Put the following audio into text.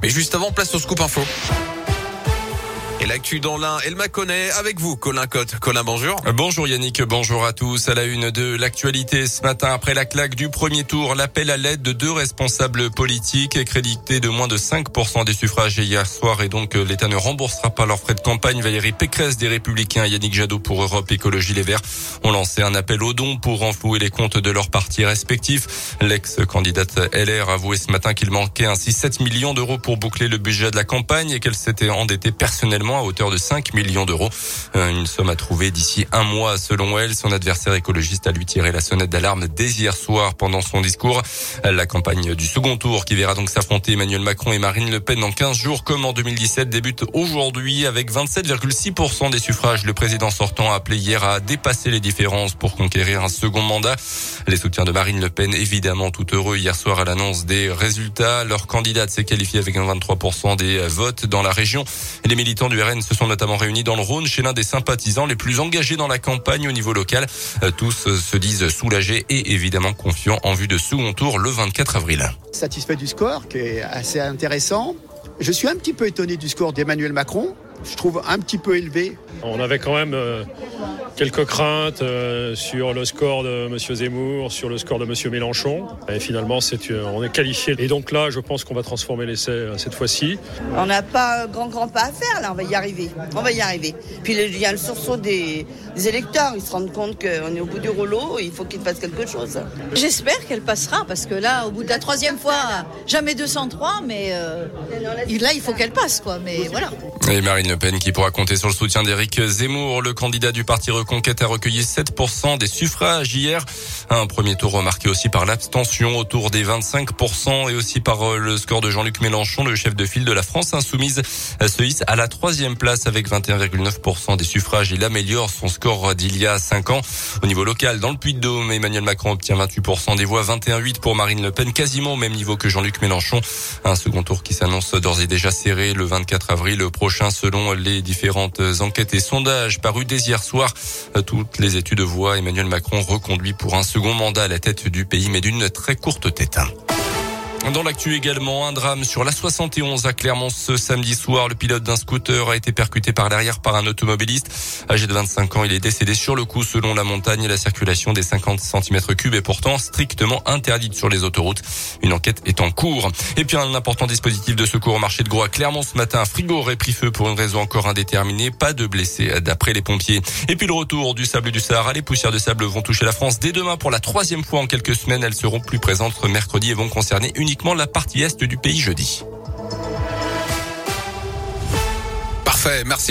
Mais juste avant, place au scoop info. Et l'actu dans l'un, elle m'a connaît avec vous, Colin Cotte. Colin, bonjour. Bonjour Yannick, bonjour à tous. À la une de l'actualité ce matin, après la claque du premier tour, l'appel à l'aide de deux responsables politiques crédités de moins de 5% des suffrages hier soir et donc euh, l'État ne remboursera pas leurs frais de campagne. Valérie Pécresse des Républicains et Yannick Jadot pour Europe Écologie Les Verts ont lancé un appel aux dons pour renflouer les comptes de leurs partis respectifs. L'ex-candidate LR a avoué ce matin qu'il manquait ainsi 7 millions d'euros pour boucler le budget de la campagne et qu'elle s'était endettée personnellement à hauteur de 5 millions d'euros. Euh, une somme à trouver d'ici un mois selon elle. Son adversaire écologiste a lui tiré la sonnette d'alarme dès hier soir pendant son discours. La campagne du second tour qui verra donc s'affronter Emmanuel Macron et Marine Le Pen dans 15 jours comme en 2017 débute aujourd'hui avec 27,6% des suffrages. Le président sortant a appelé hier à dépasser les différences pour conquérir un second mandat. Les soutiens de Marine Le Pen évidemment tout heureux hier soir à l'annonce des résultats. Leur candidate s'est qualifiée avec un 23% des votes dans la région. Les militants du RN se sont notamment réunis dans le Rhône chez l'un des sympathisants les plus engagés dans la campagne au niveau local. Euh, tous euh, se disent soulagés et évidemment confiants en vue de second tour le 24 avril. Satisfait du score qui est assez intéressant. Je suis un petit peu étonné du score d'Emmanuel Macron. Je trouve un petit peu élevé. On avait quand même euh, quelques craintes euh, sur le score de M. Zemmour, sur le score de M. Mélenchon. Et finalement, euh, on est qualifié. Et donc là, je pense qu'on va transformer l'essai cette fois-ci. On n'a pas grand grand pas à faire là, on va y arriver. On va y arriver. Puis il y a le sursaut des, des électeurs. Ils se rendent compte qu'on est au bout du rouleau, il faut qu'ils fassent quelque chose. J'espère qu'elle passera parce que là, au bout de la troisième fois, jamais 203, mais là, il faut qu'elle passe quoi. Mais voilà. Et Marine Le Pen qui pourra compter sur le soutien d'Éric Zemmour, le candidat du parti Reconquête a recueilli 7% des suffrages hier. Un premier tour remarqué aussi par l'abstention autour des 25% et aussi par euh, le score de Jean-Luc Mélenchon, le chef de file de la France insoumise, se hisse à la troisième place avec 21,9% des suffrages. Il améliore son score d'il y a 5 ans. Au niveau local, dans le Puy-de-Dôme, Emmanuel Macron obtient 28% des voix, 21,8 pour Marine Le Pen, quasiment au même niveau que Jean-Luc Mélenchon. Un second tour qui s'annonce d'ores et déjà serré le 24 avril prochain selon les différentes enquêtes et sondages parus dès hier soir. Toutes les études voient Emmanuel Macron reconduit pour un second mandat à la tête du pays, mais d'une très courte tête. Dans l'actu également, un drame sur la 71 à Clermont ce samedi soir. Le pilote d'un scooter a été percuté par l'arrière par un automobiliste. Âgé de 25 ans, il est décédé sur le coup selon la montagne. La circulation des 50 cm3 est pourtant strictement interdite sur les autoroutes. Une enquête est en cours. Et puis un important dispositif de secours au marché de Gros à Clermont ce matin. Un frigo aurait pris feu pour une raison encore indéterminée. Pas de blessés d'après les pompiers. Et puis le retour du sable du Sahara. Les poussières de sable vont toucher la France dès demain pour la troisième fois en quelques semaines. Elles seront plus présentes mercredi et vont concerner la partie est du pays jeudi. Parfait, merci.